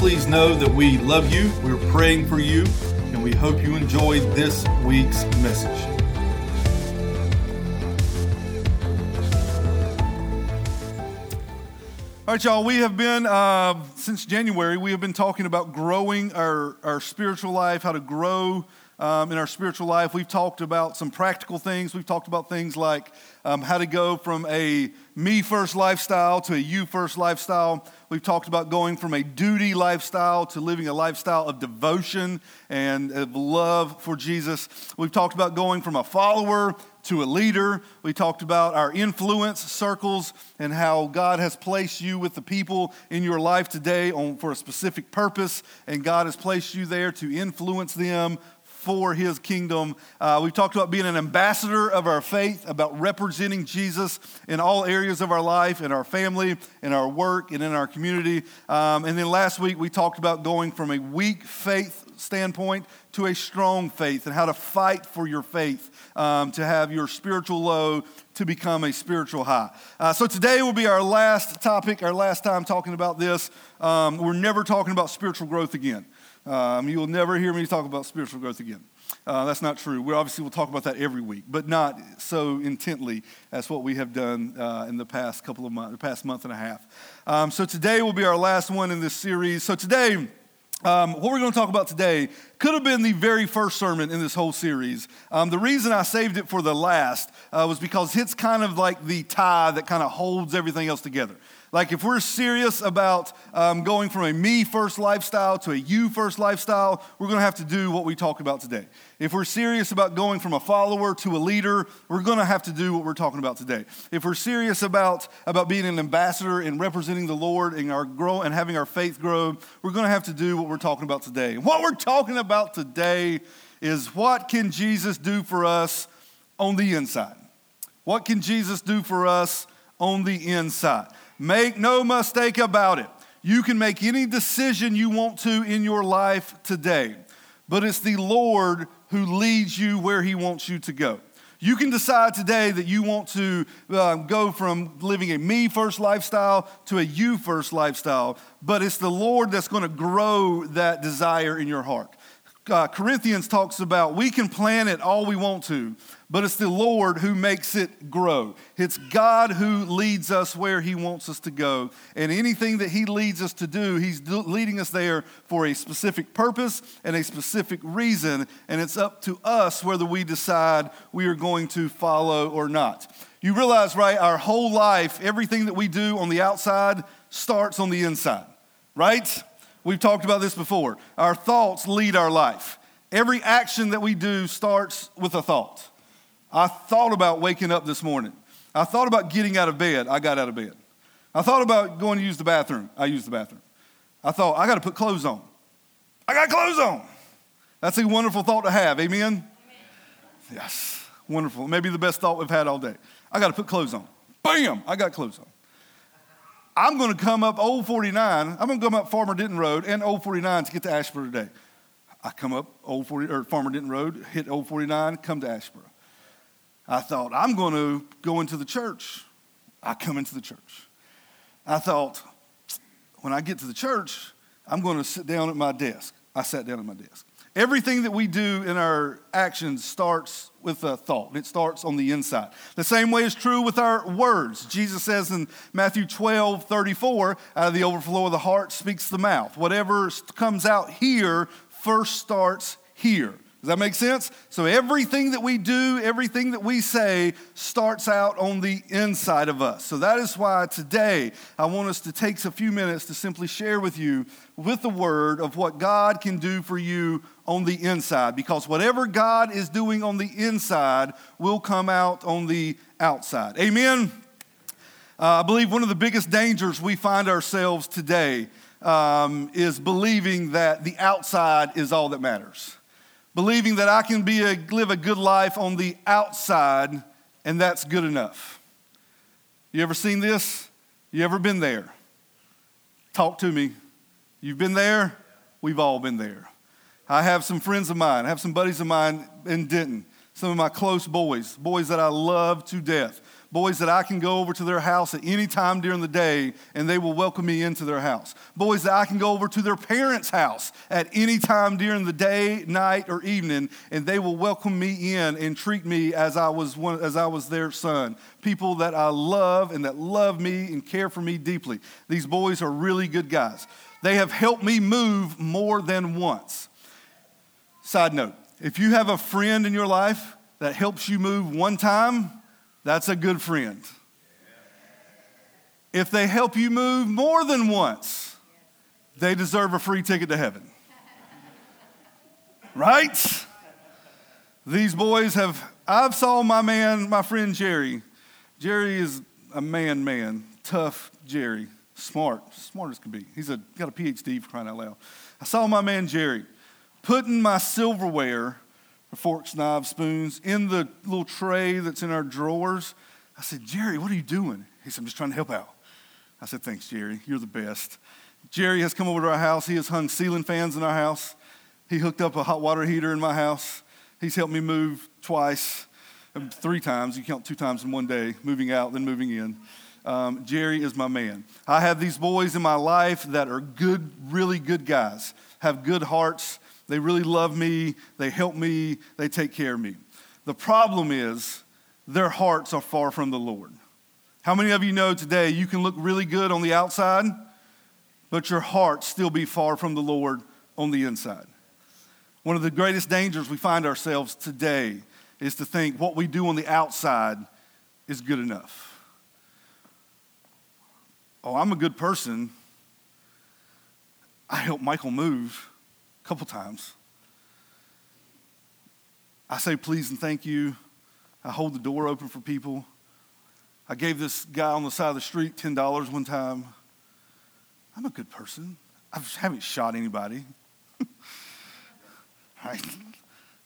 Please know that we love you, we're praying for you, and we hope you enjoyed this week's message. All right, y'all, we have been, uh, since January, we have been talking about growing our, our spiritual life, how to grow um, in our spiritual life. We've talked about some practical things. We've talked about things like um, how to go from a me first lifestyle to a you first lifestyle. We've talked about going from a duty lifestyle to living a lifestyle of devotion and of love for Jesus. We've talked about going from a follower to a leader. We talked about our influence circles and how God has placed you with the people in your life today on, for a specific purpose, and God has placed you there to influence them for his kingdom. Uh, we've talked about being an ambassador of our faith, about representing Jesus in all areas of our life, in our family, in our work, and in our community. Um, and then last week we talked about going from a weak faith standpoint to a strong faith and how to fight for your faith, um, to have your spiritual low to become a spiritual high. Uh, so today will be our last topic, our last time talking about this. Um, we're never talking about spiritual growth again. Um, you will never hear me talk about spiritual growth again. Uh, that's not true. We obviously will talk about that every week, but not so intently as what we have done uh, in the past couple of months, the past month and a half. Um, so today will be our last one in this series. So today, um, what we're going to talk about today could have been the very first sermon in this whole series. Um, the reason I saved it for the last uh, was because it's kind of like the tie that kind of holds everything else together. Like, if we're serious about um, going from a me first lifestyle to a you first lifestyle, we're going to have to do what we talk about today. If we're serious about going from a follower to a leader, we're going to have to do what we're talking about today. If we're serious about, about being an ambassador and representing the Lord and, our grow, and having our faith grow, we're going to have to do what we're talking about today. What we're talking about today is what can Jesus do for us on the inside? What can Jesus do for us on the inside? Make no mistake about it. You can make any decision you want to in your life today, but it's the Lord who leads you where He wants you to go. You can decide today that you want to uh, go from living a me first lifestyle to a you first lifestyle, but it's the Lord that's going to grow that desire in your heart. Uh, Corinthians talks about we can plan it all we want to, but it's the Lord who makes it grow. It's God who leads us where He wants us to go. And anything that He leads us to do, He's leading us there for a specific purpose and a specific reason. And it's up to us whether we decide we are going to follow or not. You realize, right? Our whole life, everything that we do on the outside starts on the inside, right? We've talked about this before. Our thoughts lead our life. Every action that we do starts with a thought. I thought about waking up this morning. I thought about getting out of bed. I got out of bed. I thought about going to use the bathroom. I used the bathroom. I thought, I got to put clothes on. I got clothes on. That's a wonderful thought to have. Amen? Amen? Yes. Wonderful. Maybe the best thought we've had all day. I got to put clothes on. Bam! I got clothes on. I'm going to come up Old 49. I'm going to come up Farmer Denton Road and Old 49 to get to Asheboro today. I come up Old 40 or Farmer Denton Road, hit Old 49, come to Asheboro. I thought, I'm going to go into the church. I come into the church. I thought, when I get to the church, I'm going to sit down at my desk. I sat down at my desk. Everything that we do in our actions starts with a thought. It starts on the inside. The same way is true with our words. Jesus says in Matthew 12, 34, out of the overflow of the heart speaks the mouth. Whatever comes out here first starts here. Does that make sense? So everything that we do, everything that we say starts out on the inside of us. So that is why today I want us to take a few minutes to simply share with you with the word of what God can do for you on the inside because whatever God is doing on the inside will come out on the outside. Amen. Uh, I believe one of the biggest dangers we find ourselves today um, is believing that the outside is all that matters. Believing that I can be a, live a good life on the outside and that's good enough. You ever seen this? You ever been there? Talk to me. You've been there? We've all been there. I have some friends of mine, I have some buddies of mine in Denton, some of my close boys, boys that I love to death boys that I can go over to their house at any time during the day and they will welcome me into their house. Boys that I can go over to their parents' house at any time during the day, night, or evening and they will welcome me in and treat me as I was one, as I was their son. People that I love and that love me and care for me deeply. These boys are really good guys. They have helped me move more than once. Side note, if you have a friend in your life that helps you move one time, that's a good friend. If they help you move more than once, they deserve a free ticket to heaven. Right? These boys have, I've saw my man, my friend Jerry. Jerry is a man, man, tough Jerry, smart, smart as can be. He's a, got a PhD for crying out loud. I saw my man Jerry putting my silverware forks, knives, spoons in the little tray that's in our drawers. I said, Jerry, what are you doing? He said, I'm just trying to help out. I said, Thanks, Jerry. You're the best. Jerry has come over to our house. He has hung ceiling fans in our house. He hooked up a hot water heater in my house. He's helped me move twice, um, three times. You count two times in one day, moving out, then moving in. Um, Jerry is my man. I have these boys in my life that are good, really good guys, have good hearts, they really love me, they help me, they take care of me. The problem is their hearts are far from the Lord. How many of you know today you can look really good on the outside, but your heart still be far from the Lord on the inside? One of the greatest dangers we find ourselves today is to think what we do on the outside is good enough. Oh, I'm a good person. I helped Michael move couple times. I say please and thank you. I hold the door open for people. I gave this guy on the side of the street $10 one time. I'm a good person. I haven't shot anybody. I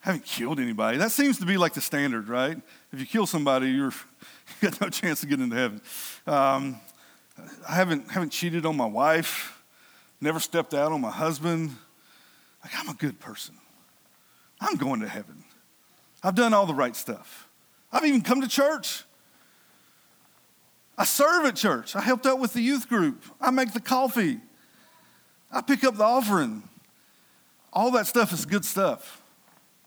haven't killed anybody. That seems to be like the standard, right? If you kill somebody, you're, you got no chance to get into heaven. Um, I haven't, haven't cheated on my wife, never stepped out on my husband, like, I'm a good person. I'm going to heaven. I've done all the right stuff. I've even come to church. I serve at church. I helped out with the youth group. I make the coffee. I pick up the offering. All that stuff is good stuff.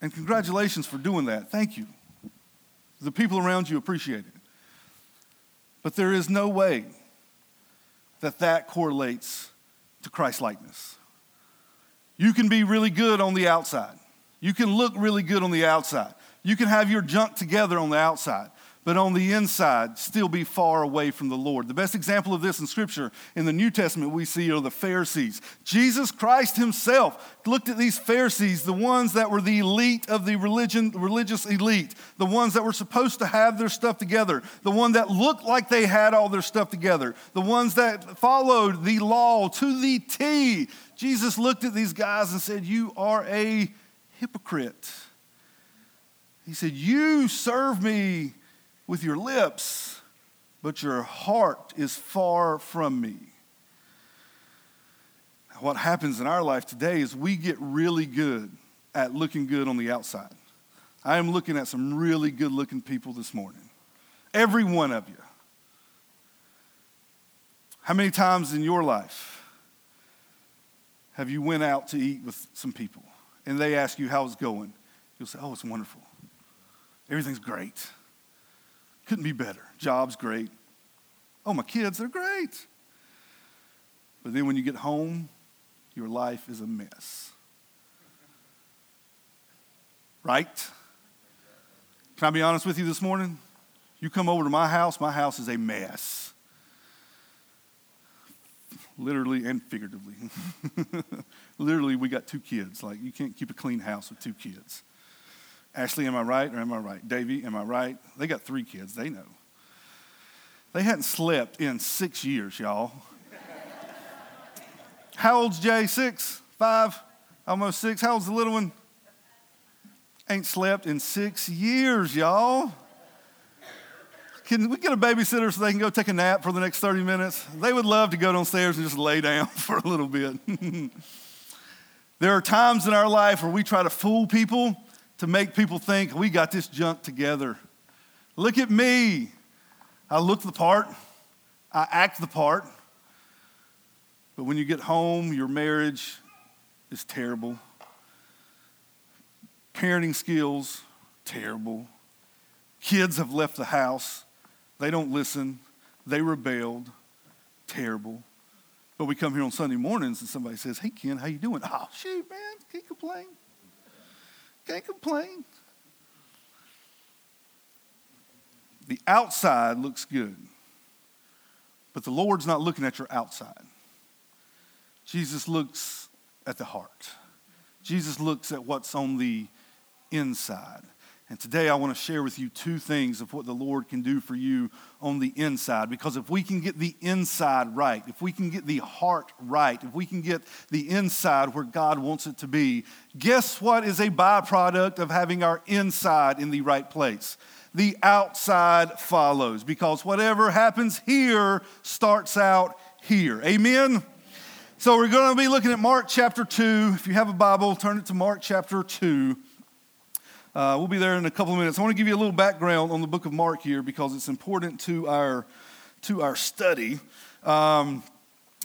And congratulations for doing that. Thank you. The people around you appreciate it. But there is no way that that correlates to Christ likeness. You can be really good on the outside. You can look really good on the outside. You can have your junk together on the outside, but on the inside, still be far away from the Lord. The best example of this in Scripture in the New Testament we see are the Pharisees. Jesus Christ Himself looked at these Pharisees, the ones that were the elite of the religion, religious elite, the ones that were supposed to have their stuff together, the one that looked like they had all their stuff together, the ones that followed the law to the T Jesus looked at these guys and said, You are a hypocrite. He said, You serve me with your lips, but your heart is far from me. What happens in our life today is we get really good at looking good on the outside. I am looking at some really good looking people this morning. Every one of you. How many times in your life have you went out to eat with some people and they ask you how it's going? You'll say, oh, it's wonderful. Everything's great. Couldn't be better. Job's great. Oh, my kids, they're great. But then when you get home, your life is a mess. Right? Can I be honest with you this morning? You come over to my house, my house is a mess literally and figuratively. literally, we got two kids. Like, you can't keep a clean house with two kids. Ashley, am I right or am I right? Davy, am I right? They got three kids. They know. They hadn't slept in six years, y'all. How old's Jay? Six? Five? Almost six? How old's the little one? Ain't slept in six years, y'all. Can we get a babysitter so they can go take a nap for the next 30 minutes? They would love to go downstairs and just lay down for a little bit. there are times in our life where we try to fool people to make people think we got this junk together. Look at me. I look the part, I act the part. But when you get home, your marriage is terrible. Parenting skills, terrible. Kids have left the house. They don't listen. They rebelled. Terrible. But we come here on Sunday mornings and somebody says, Hey, Ken, how you doing? Oh, shoot, man. Can't complain. Can't complain. The outside looks good, but the Lord's not looking at your outside. Jesus looks at the heart. Jesus looks at what's on the inside. And today I want to share with you two things of what the Lord can do for you on the inside. Because if we can get the inside right, if we can get the heart right, if we can get the inside where God wants it to be, guess what is a byproduct of having our inside in the right place? The outside follows. Because whatever happens here starts out here. Amen? So we're going to be looking at Mark chapter 2. If you have a Bible, turn it to Mark chapter 2. Uh, we'll be there in a couple of minutes. I want to give you a little background on the book of Mark here because it's important to our, to our study. Um,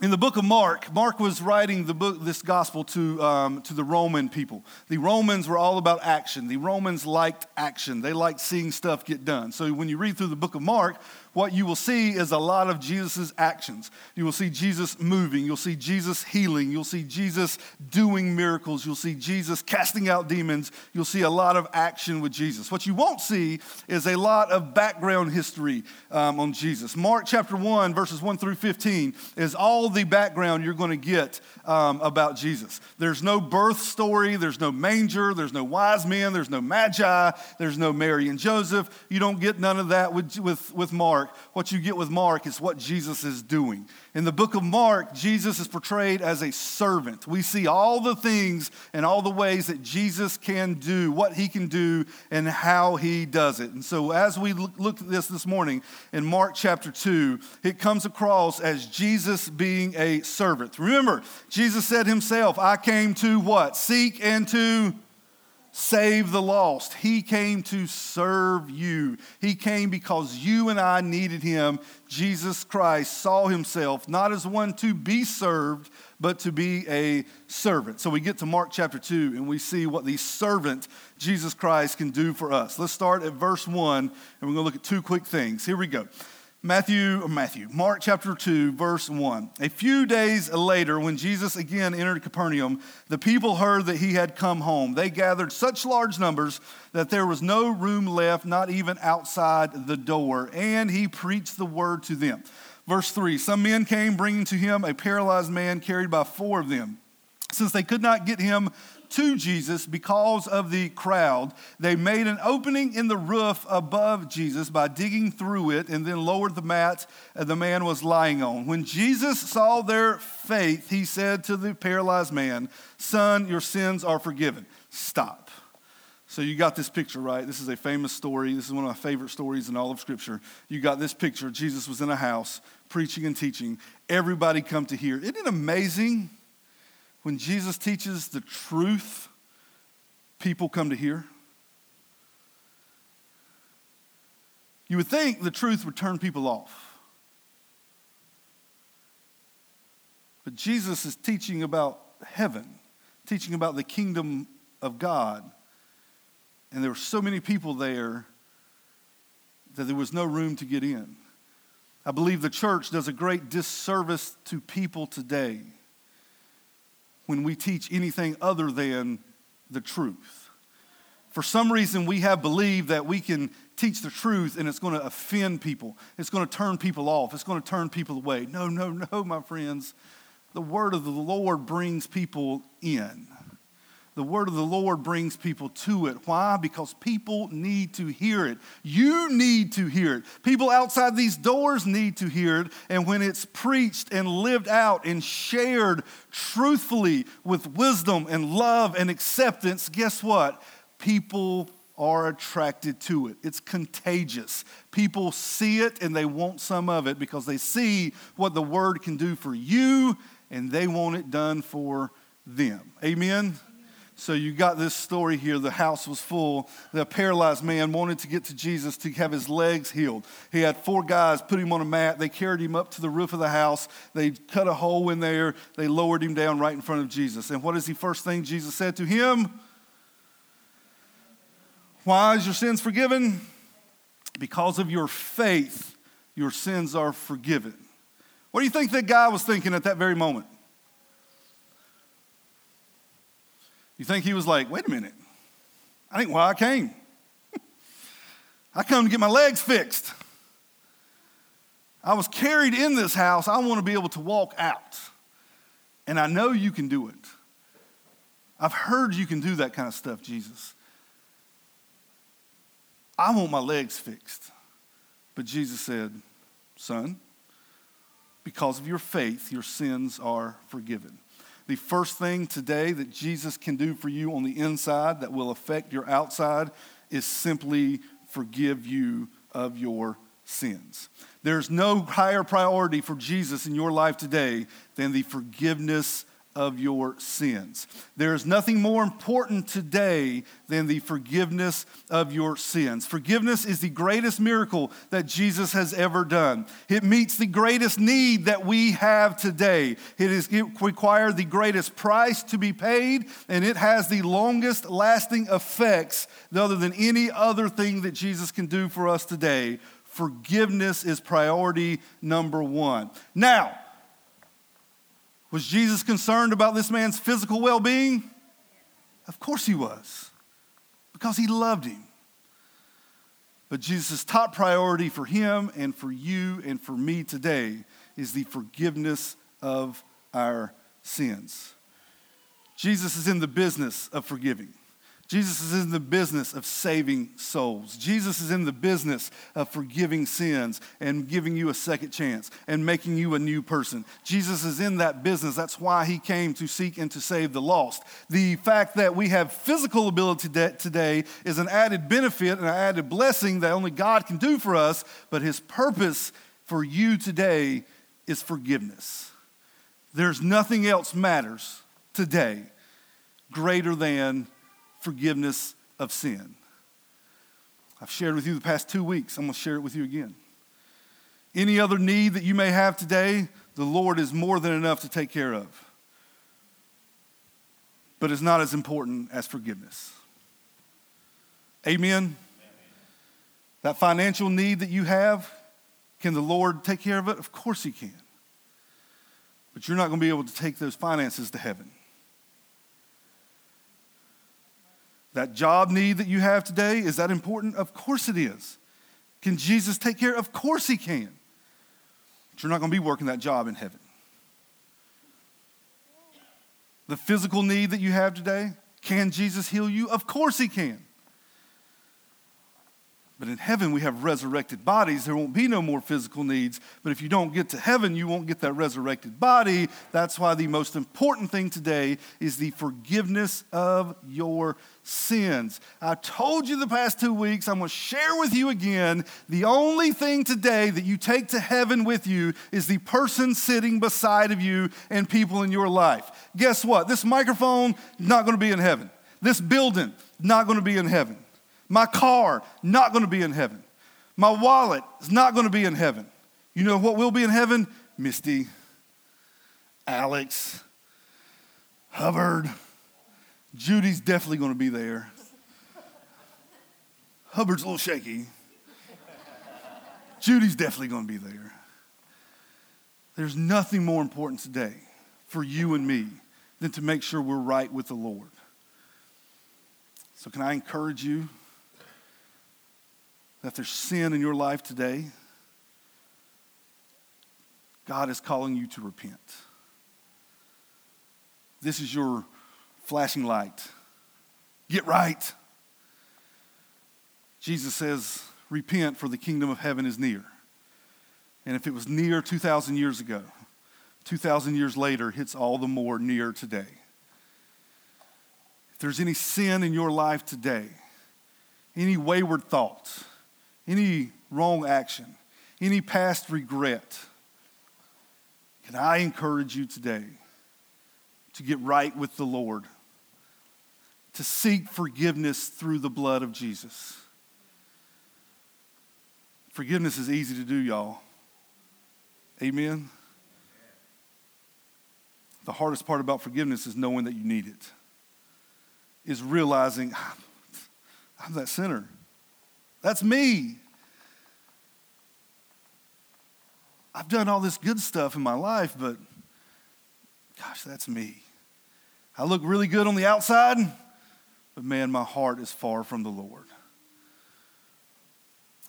in the book of Mark, Mark was writing the book, this gospel to, um, to the Roman people. The Romans were all about action. The Romans liked action. They liked seeing stuff get done. So when you read through the book of Mark, what you will see is a lot of Jesus' actions. You will see Jesus moving. You'll see Jesus healing. You'll see Jesus doing miracles. You'll see Jesus casting out demons. You'll see a lot of action with Jesus. What you won't see is a lot of background history um, on Jesus. Mark chapter 1, verses 1 through 15, is all the background you're going to get um, about Jesus. There's no birth story. There's no manger. There's no wise men. There's no magi. There's no Mary and Joseph. You don't get none of that with, with, with Mark. Mark, what you get with Mark is what Jesus is doing. In the book of Mark, Jesus is portrayed as a servant. We see all the things and all the ways that Jesus can do, what he can do, and how he does it. And so, as we look at this this morning in Mark chapter 2, it comes across as Jesus being a servant. Remember, Jesus said himself, I came to what? Seek and to save the lost. He came to serve you. He came because you and I needed him. Jesus Christ saw himself not as one to be served, but to be a servant. So we get to Mark chapter 2 and we see what the servant Jesus Christ can do for us. Let's start at verse 1 and we're going to look at two quick things. Here we go. Matthew, Matthew, Mark chapter 2, verse 1. A few days later, when Jesus again entered Capernaum, the people heard that he had come home. They gathered such large numbers that there was no room left, not even outside the door, and he preached the word to them. Verse 3 Some men came bringing to him a paralyzed man carried by four of them. Since they could not get him to Jesus because of the crowd. They made an opening in the roof above Jesus by digging through it and then lowered the mat the man was lying on. When Jesus saw their faith, he said to the paralyzed man, Son, your sins are forgiven. Stop. So you got this picture, right? This is a famous story. This is one of my favorite stories in all of Scripture. You got this picture. Jesus was in a house preaching and teaching. Everybody come to hear. Isn't it amazing? When Jesus teaches the truth, people come to hear? You would think the truth would turn people off. But Jesus is teaching about heaven, teaching about the kingdom of God. And there were so many people there that there was no room to get in. I believe the church does a great disservice to people today when we teach anything other than the truth. For some reason, we have believed that we can teach the truth and it's going to offend people. It's going to turn people off. It's going to turn people away. No, no, no, my friends. The word of the Lord brings people in. The word of the Lord brings people to it. Why? Because people need to hear it. You need to hear it. People outside these doors need to hear it. And when it's preached and lived out and shared truthfully with wisdom and love and acceptance, guess what? People are attracted to it. It's contagious. People see it and they want some of it because they see what the word can do for you and they want it done for them. Amen. So you got this story here. The house was full. The paralyzed man wanted to get to Jesus to have his legs healed. He had four guys put him on a mat. They carried him up to the roof of the house. They cut a hole in there. They lowered him down right in front of Jesus. And what is the first thing Jesus said to him? Why is your sins forgiven? Because of your faith, your sins are forgiven. What do you think that guy was thinking at that very moment? You think he was like, wait a minute, I think why I came. I come to get my legs fixed. I was carried in this house. I want to be able to walk out. And I know you can do it. I've heard you can do that kind of stuff, Jesus. I want my legs fixed. But Jesus said, Son, because of your faith, your sins are forgiven. The first thing today that Jesus can do for you on the inside that will affect your outside is simply forgive you of your sins. There's no higher priority for Jesus in your life today than the forgiveness of your sins. There is nothing more important today than the forgiveness of your sins. Forgiveness is the greatest miracle that Jesus has ever done. It meets the greatest need that we have today. It, is, it required the greatest price to be paid, and it has the longest lasting effects other than any other thing that Jesus can do for us today. Forgiveness is priority number one. Now, was Jesus concerned about this man's physical well being? Of course he was, because he loved him. But Jesus' top priority for him and for you and for me today is the forgiveness of our sins. Jesus is in the business of forgiving. Jesus is in the business of saving souls. Jesus is in the business of forgiving sins and giving you a second chance and making you a new person. Jesus is in that business. That's why he came to seek and to save the lost. The fact that we have physical ability today is an added benefit and an added blessing that only God can do for us, but his purpose for you today is forgiveness. There's nothing else matters today greater than forgiveness of sin. I've shared with you the past two weeks. I'm going to share it with you again. Any other need that you may have today, the Lord is more than enough to take care of. But it's not as important as forgiveness. Amen? Amen? That financial need that you have, can the Lord take care of it? Of course He can. But you're not going to be able to take those finances to heaven. That job need that you have today, is that important? Of course it is. Can Jesus take care? Of course he can. But you're not going to be working that job in heaven. The physical need that you have today, can Jesus heal you? Of course he can. But in heaven, we have resurrected bodies. There won't be no more physical needs. But if you don't get to heaven, you won't get that resurrected body. That's why the most important thing today is the forgiveness of your sins. I told you the past two weeks, I'm going to share with you again. The only thing today that you take to heaven with you is the person sitting beside of you and people in your life. Guess what? This microphone, not going to be in heaven. This building, not going to be in heaven. My car, not going to be in heaven. My wallet is not going to be in heaven. You know what will be in heaven? Misty, Alex, Hubbard. Judy's definitely going to be there. Hubbard's a little shaky. Judy's definitely going to be there. There's nothing more important today for you and me than to make sure we're right with the Lord. So, can I encourage you that there's sin in your life today, God is calling you to repent. This is your flashing light get right. Jesus says, Repent, for the kingdom of heaven is near. And if it was near 2,000 years ago, 2,000 years later, it's all the more near today. If there's any sin in your life today, any wayward thoughts, any wrong action, any past regret, can I encourage you today to get right with the Lord, to seek forgiveness through the blood of Jesus? Forgiveness is easy to do, y'all. Amen. The hardest part about forgiveness is knowing that you need it, is realizing I'm that sinner. That's me. I've done all this good stuff in my life, but gosh, that's me. I look really good on the outside, but man, my heart is far from the Lord.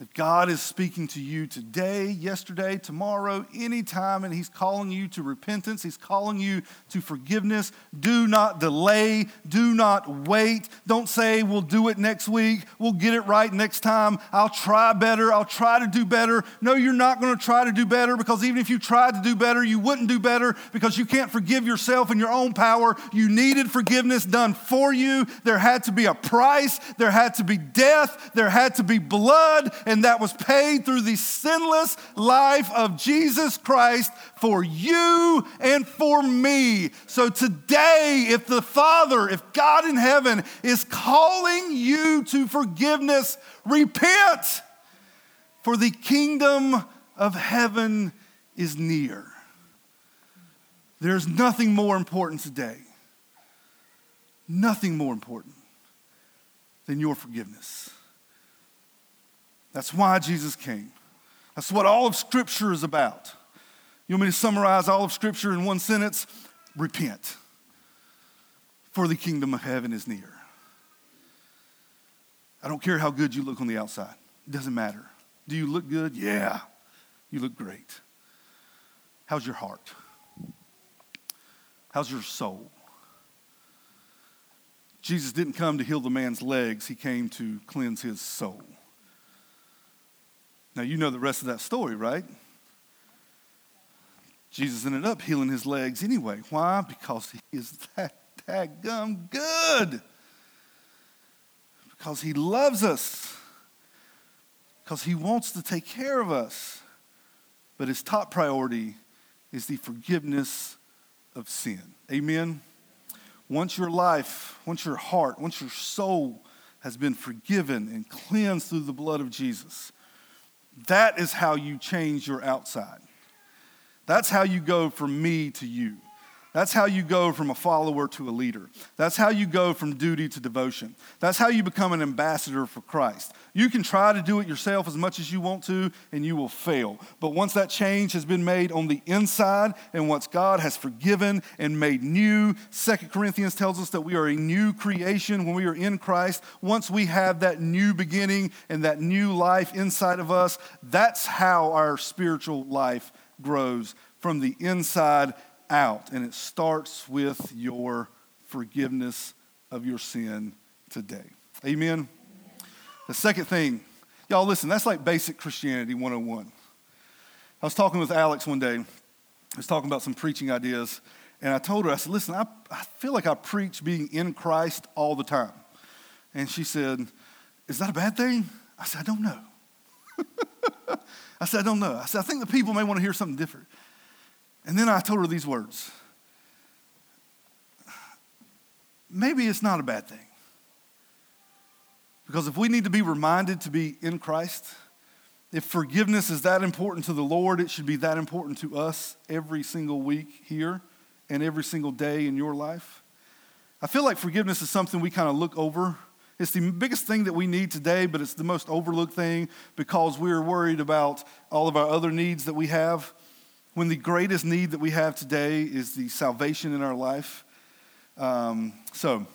If God is speaking to you today, yesterday, tomorrow, anytime, and He's calling you to repentance, He's calling you to forgiveness, do not delay, do not wait. Don't say, we'll do it next week, we'll get it right next time, I'll try better, I'll try to do better. No, you're not going to try to do better because even if you tried to do better, you wouldn't do better because you can't forgive yourself in your own power. You needed forgiveness done for you. There had to be a price, there had to be death, there had to be blood. And that was paid through the sinless life of Jesus Christ for you and for me. So today, if the Father, if God in heaven is calling you to forgiveness, repent, for the kingdom of heaven is near. There's nothing more important today, nothing more important than your forgiveness. That's why Jesus came. That's what all of Scripture is about. You want me to summarize all of Scripture in one sentence? Repent, for the kingdom of heaven is near. I don't care how good you look on the outside, it doesn't matter. Do you look good? Yeah, you look great. How's your heart? How's your soul? Jesus didn't come to heal the man's legs, he came to cleanse his soul. Now, you know the rest of that story, right? Jesus ended up healing his legs anyway. Why? Because he is that gum good. Because he loves us. Because he wants to take care of us. But his top priority is the forgiveness of sin. Amen? Once your life, once your heart, once your soul has been forgiven and cleansed through the blood of Jesus, that is how you change your outside. That's how you go from me to you. That's how you go from a follower to a leader. That's how you go from duty to devotion. That's how you become an ambassador for Christ. You can try to do it yourself as much as you want to, and you will fail. But once that change has been made on the inside, and once God has forgiven and made new, Second Corinthians tells us that we are a new creation when we are in Christ. Once we have that new beginning and that new life inside of us, that's how our spiritual life grows from the inside out. And it starts with your forgiveness of your sin today. Amen. The second thing, y'all listen, that's like basic Christianity 101. I was talking with Alex one day. I was talking about some preaching ideas. And I told her, I said, listen, I, I feel like I preach being in Christ all the time. And she said, Is that a bad thing? I said, I don't know. I said, I don't know. I said, I think the people may want to hear something different. And then I told her these words Maybe it's not a bad thing. Because if we need to be reminded to be in Christ, if forgiveness is that important to the Lord, it should be that important to us every single week here and every single day in your life. I feel like forgiveness is something we kind of look over. It's the biggest thing that we need today, but it's the most overlooked thing because we're worried about all of our other needs that we have when the greatest need that we have today is the salvation in our life. Um, so,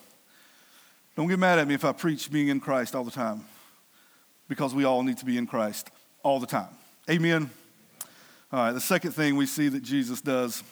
don't get mad at me if I preach being in Christ all the time, because we all need to be in Christ all the time. Amen. All right, the second thing we see that Jesus does,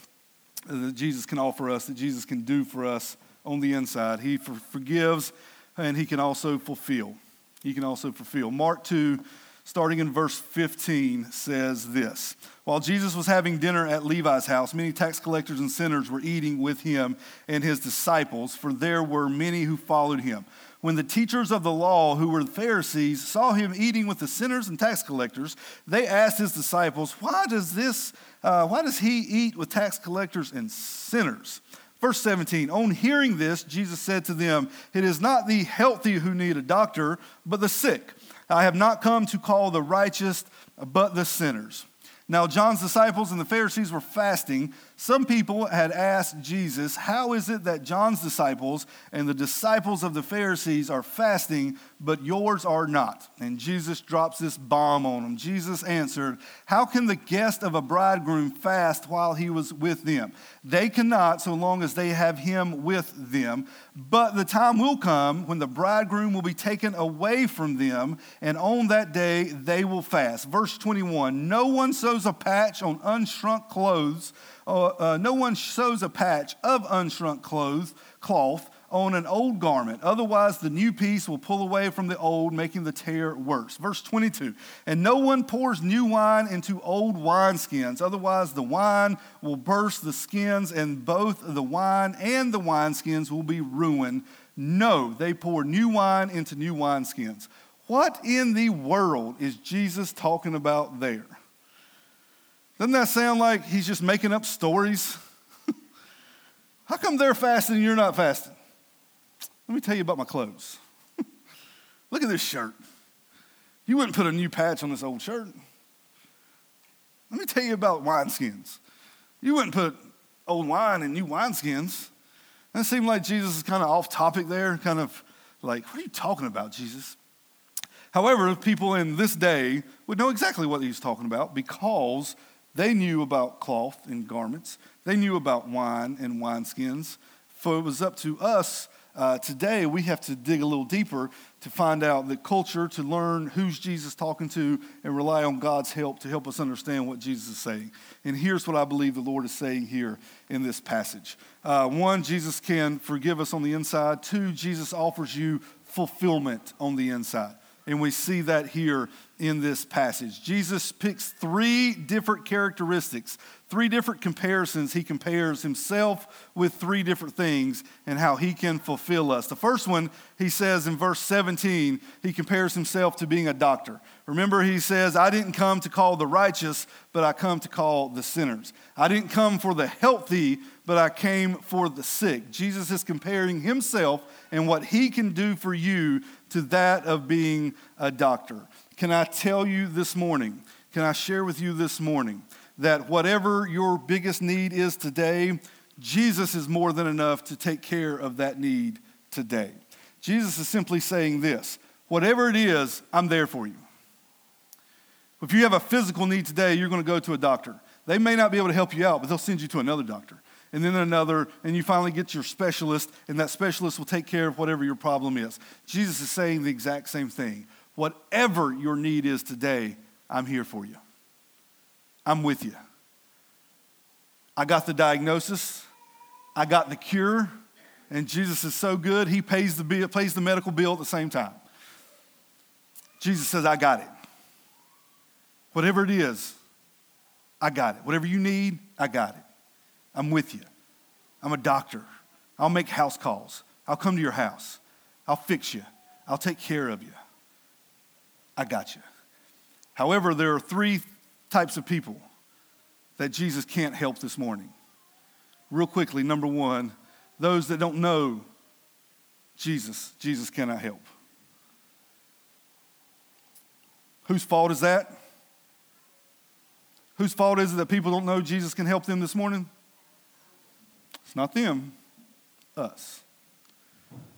that Jesus can offer us, that Jesus can do for us on the inside, He for- forgives and he can also fulfill. He can also fulfill. Mark 2, starting in verse 15, says this While Jesus was having dinner at Levi's house, many tax collectors and sinners were eating with him and his disciples, for there were many who followed him. When the teachers of the law, who were Pharisees, saw him eating with the sinners and tax collectors, they asked his disciples, Why does this, uh, why does he eat with tax collectors and sinners? Verse 17, on hearing this, Jesus said to them, It is not the healthy who need a doctor, but the sick. I have not come to call the righteous, but the sinners. Now, John's disciples and the Pharisees were fasting. Some people had asked Jesus, How is it that John's disciples and the disciples of the Pharisees are fasting, but yours are not? And Jesus drops this bomb on them. Jesus answered, How can the guest of a bridegroom fast while he was with them? They cannot, so long as they have him with them. But the time will come when the bridegroom will be taken away from them, and on that day they will fast. Verse 21 No one sews a patch on unshrunk clothes, uh, no one sews a patch of unshrunk clothes, cloth on an old garment. Otherwise, the new piece will pull away from the old, making the tear worse. Verse 22 And no one pours new wine into old wineskins. Otherwise, the wine will burst the skins, and both the wine and the wineskins will be ruined. No, they pour new wine into new wineskins. What in the world is Jesus talking about there? Doesn't that sound like he's just making up stories? How come they're fasting and you're not fasting? Let me tell you about my clothes. Look at this shirt. You wouldn't put a new patch on this old shirt. Let me tell you about wineskins. You wouldn't put old wine in new wineskins. That seemed like Jesus is kind of off topic there, kind of like, what are you talking about, Jesus? However, people in this day would know exactly what he's talking about because they knew about cloth and garments, they knew about wine and wineskins. For it was up to us uh, today, we have to dig a little deeper to find out the culture, to learn who's Jesus talking to, and rely on God's help to help us understand what Jesus is saying. And here's what I believe the Lord is saying here in this passage uh, one, Jesus can forgive us on the inside. Two, Jesus offers you fulfillment on the inside. And we see that here in this passage. Jesus picks three different characteristics, three different comparisons. He compares himself with three different things and how he can fulfill us. The first one, he says in verse 17, he compares himself to being a doctor. Remember, he says, I didn't come to call the righteous, but I come to call the sinners. I didn't come for the healthy, but I came for the sick. Jesus is comparing himself and what he can do for you to that of being a doctor. Can I tell you this morning, can I share with you this morning that whatever your biggest need is today, Jesus is more than enough to take care of that need today. Jesus is simply saying this whatever it is, I'm there for you. If you have a physical need today, you're going to go to a doctor. They may not be able to help you out, but they'll send you to another doctor and then another, and you finally get your specialist, and that specialist will take care of whatever your problem is. Jesus is saying the exact same thing. Whatever your need is today, I'm here for you. I'm with you. I got the diagnosis, I got the cure, and Jesus is so good, he pays the, bill, pays the medical bill at the same time. Jesus says, I got it. Whatever it is, I got it. Whatever you need, I got it. I'm with you. I'm a doctor. I'll make house calls. I'll come to your house. I'll fix you. I'll take care of you. I got you. However, there are three types of people that Jesus can't help this morning. Real quickly, number one, those that don't know Jesus, Jesus cannot help. Whose fault is that? Whose fault is it that people don't know Jesus can help them this morning? It's not them, us.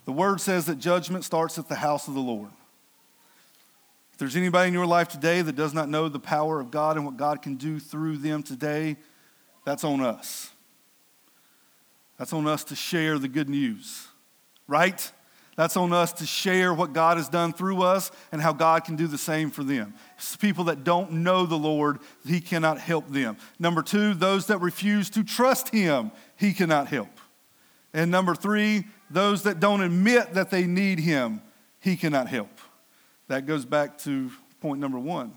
The word says that judgment starts at the house of the Lord. If there's anybody in your life today that does not know the power of God and what God can do through them today, that's on us. That's on us to share the good news, right? That's on us to share what God has done through us and how God can do the same for them. It's people that don't know the Lord, He cannot help them. Number two, those that refuse to trust Him, He cannot help. And number three, those that don't admit that they need Him, He cannot help. That goes back to point number one.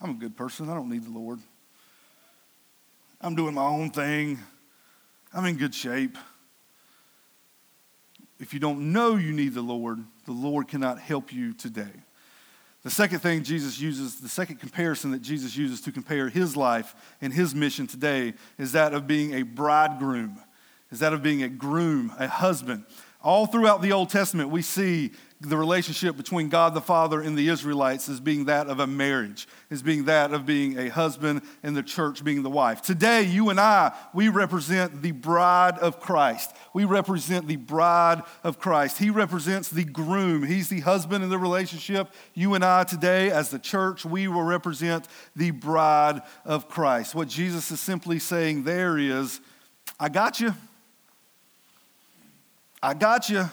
I'm a good person. I don't need the Lord. I'm doing my own thing. I'm in good shape. If you don't know you need the Lord, the Lord cannot help you today. The second thing Jesus uses, the second comparison that Jesus uses to compare his life and his mission today is that of being a bridegroom, is that of being a groom, a husband. All throughout the Old Testament, we see the relationship between God the Father and the Israelites as being that of a marriage, as being that of being a husband and the church being the wife. Today, you and I, we represent the bride of Christ. We represent the bride of Christ. He represents the groom. He's the husband in the relationship. You and I today, as the church, we will represent the bride of Christ. What Jesus is simply saying there is, I got you. I got you.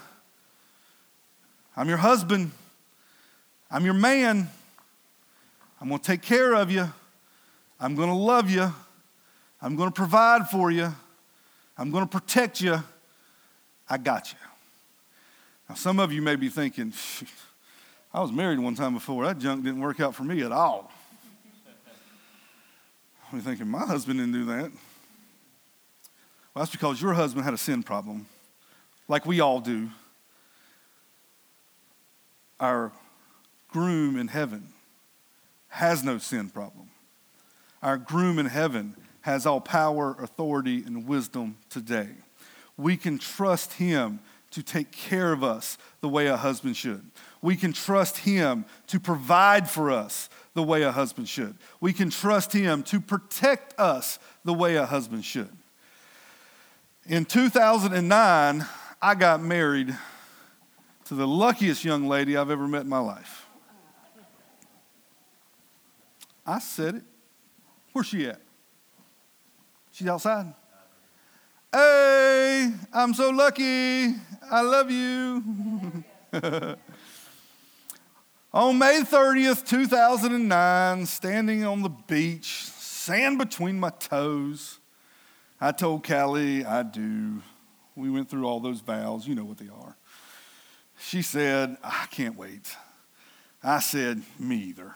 I'm your husband. I'm your man. I'm going to take care of you. I'm going to love you. I'm going to provide for you. I'm going to protect you. I got you. Now, some of you may be thinking, I was married one time before. That junk didn't work out for me at all. I'm thinking, my husband didn't do that. Well, that's because your husband had a sin problem, like we all do our groom in heaven has no sin problem. Our groom in heaven has all power, authority, and wisdom today. We can trust him to take care of us the way a husband should. We can trust him to provide for us the way a husband should. We can trust him to protect us the way a husband should. In 2009, I got married to the luckiest young lady I've ever met in my life. I said it. Where's she at? She's outside. Hey, I'm so lucky. I love you. on May 30th, 2009, standing on the beach, sand between my toes, I told Callie I do. We went through all those vows. You know what they are. She said, I can't wait. I said, Me either.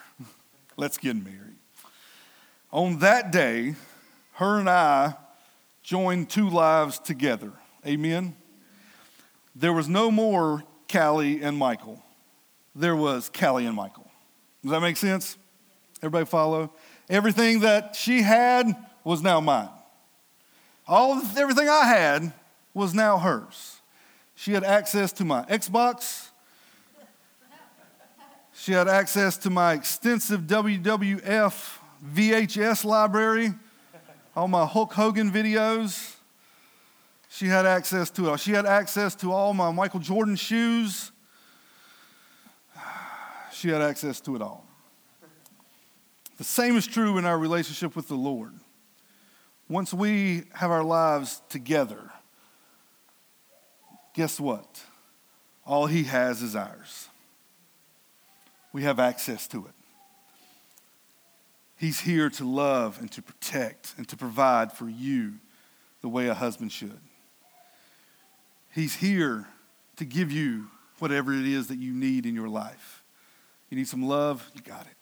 Let's get married. On that day, her and I joined two lives together. Amen. There was no more Callie and Michael. There was Callie and Michael. Does that make sense? Everybody follow? Everything that she had was now mine. All everything I had was now hers. She had access to my Xbox. She had access to my extensive WWF VHS library, all my Hulk Hogan videos. She had access to it. All. She had access to all my Michael Jordan shoes. She had access to it all. The same is true in our relationship with the Lord. Once we have our lives together, guess what? All he has is ours. We have access to it. He's here to love and to protect and to provide for you the way a husband should. He's here to give you whatever it is that you need in your life. You need some love? You got it.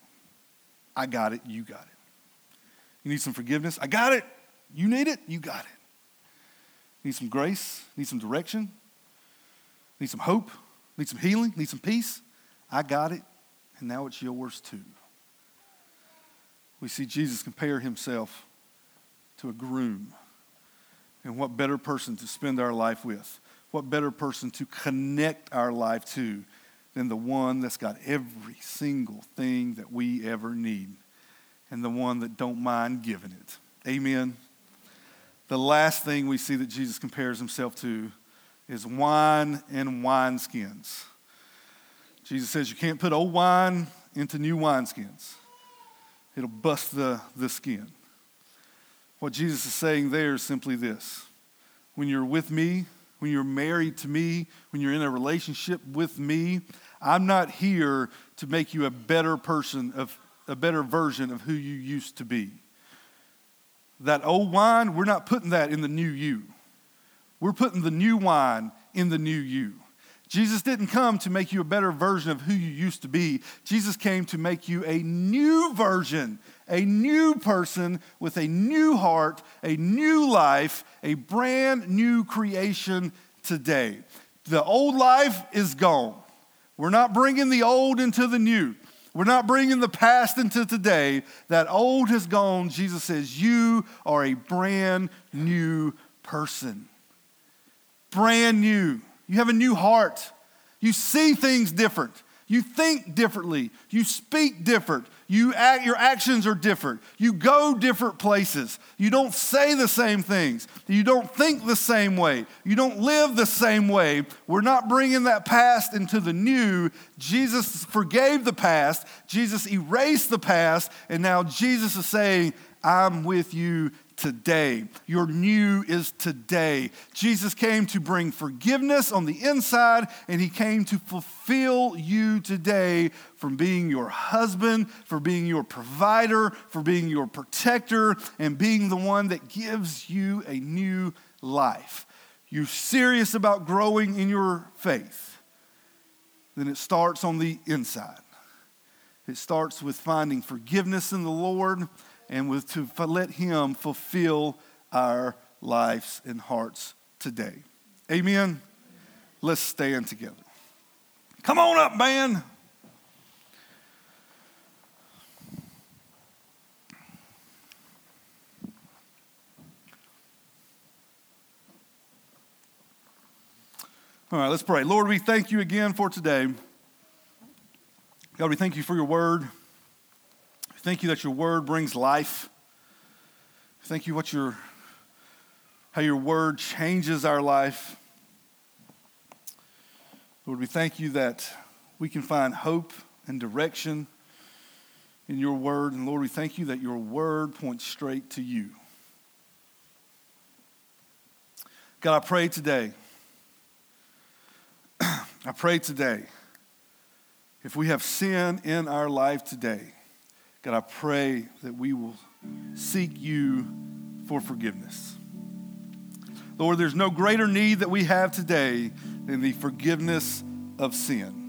I got it. You got it. You need some forgiveness? I got it. You need it? You got it. Need some grace? Need some direction? Need some hope? Need some healing? Need some peace? I got it, and now it's yours too. We see Jesus compare himself to a groom. And what better person to spend our life with? What better person to connect our life to than the one that's got every single thing that we ever need and the one that don't mind giving it. Amen. The last thing we see that Jesus compares himself to is wine and wineskins. Jesus says you can't put old wine into new wineskins, it'll bust the, the skin. What Jesus is saying there is simply this when you're with me, when you're married to me, when you're in a relationship with me, I'm not here to make you a better person, of, a better version of who you used to be. That old wine, we're not putting that in the new you. We're putting the new wine in the new you. Jesus didn't come to make you a better version of who you used to be. Jesus came to make you a new version, a new person with a new heart, a new life, a brand new creation today. The old life is gone. We're not bringing the old into the new. We're not bringing the past into today. That old has gone. Jesus says, You are a brand new person. Brand new. You have a new heart. You see things different. You think differently. You speak different. You act, your actions are different. You go different places. You don't say the same things. You don't think the same way. You don't live the same way. We're not bringing that past into the new. Jesus forgave the past. Jesus erased the past. And now Jesus is saying, I'm with you today. Your new is today. Jesus came to bring forgiveness on the inside, and he came to fulfill you today from being your husband, for being your provider, for being your protector, and being the one that gives you a new life. You're serious about growing in your faith, then it starts on the inside. It starts with finding forgiveness in the Lord and with to let Him fulfill our lives and hearts today. Amen. Let's stand together. Come on up, man. All right, let's pray. Lord, we thank you again for today. God, we thank you for your word. Thank you that your word brings life. Thank you what your, how your word changes our life. Lord, we thank you that we can find hope and direction in your word. And Lord, we thank you that your word points straight to you. God, I pray today. I pray today. If we have sin in our life today, God, I pray that we will seek you for forgiveness. Lord, there's no greater need that we have today than the forgiveness of sin.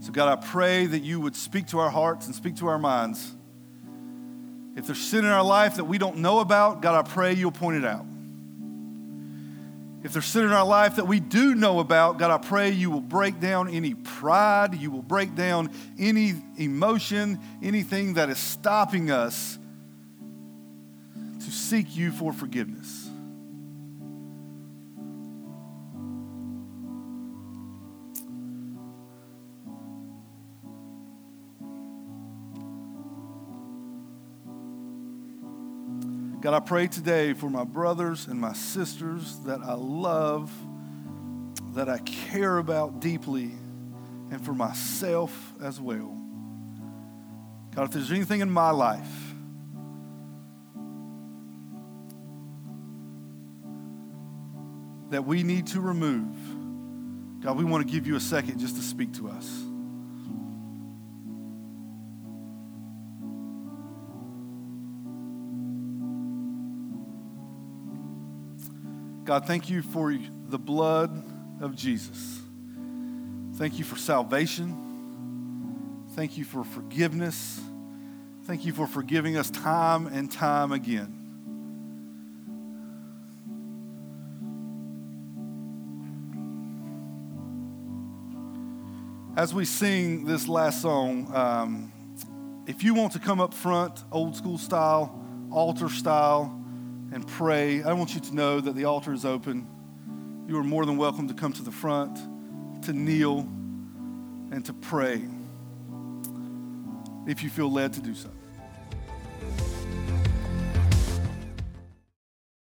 So, God, I pray that you would speak to our hearts and speak to our minds. If there's sin in our life that we don't know about, God, I pray you'll point it out. If there's sin in our life that we do know about, God, I pray you will break down any pride, you will break down any emotion, anything that is stopping us to seek you for forgiveness. God, I pray today for my brothers and my sisters that I love, that I care about deeply, and for myself as well. God, if there's anything in my life that we need to remove, God, we want to give you a second just to speak to us. God, thank you for the blood of Jesus. Thank you for salvation. Thank you for forgiveness. Thank you for forgiving us time and time again. As we sing this last song, um, if you want to come up front, old school style, altar style, and pray, I want you to know that the altar is open. You are more than welcome to come to the front, to kneel, and to pray if you feel led to do so.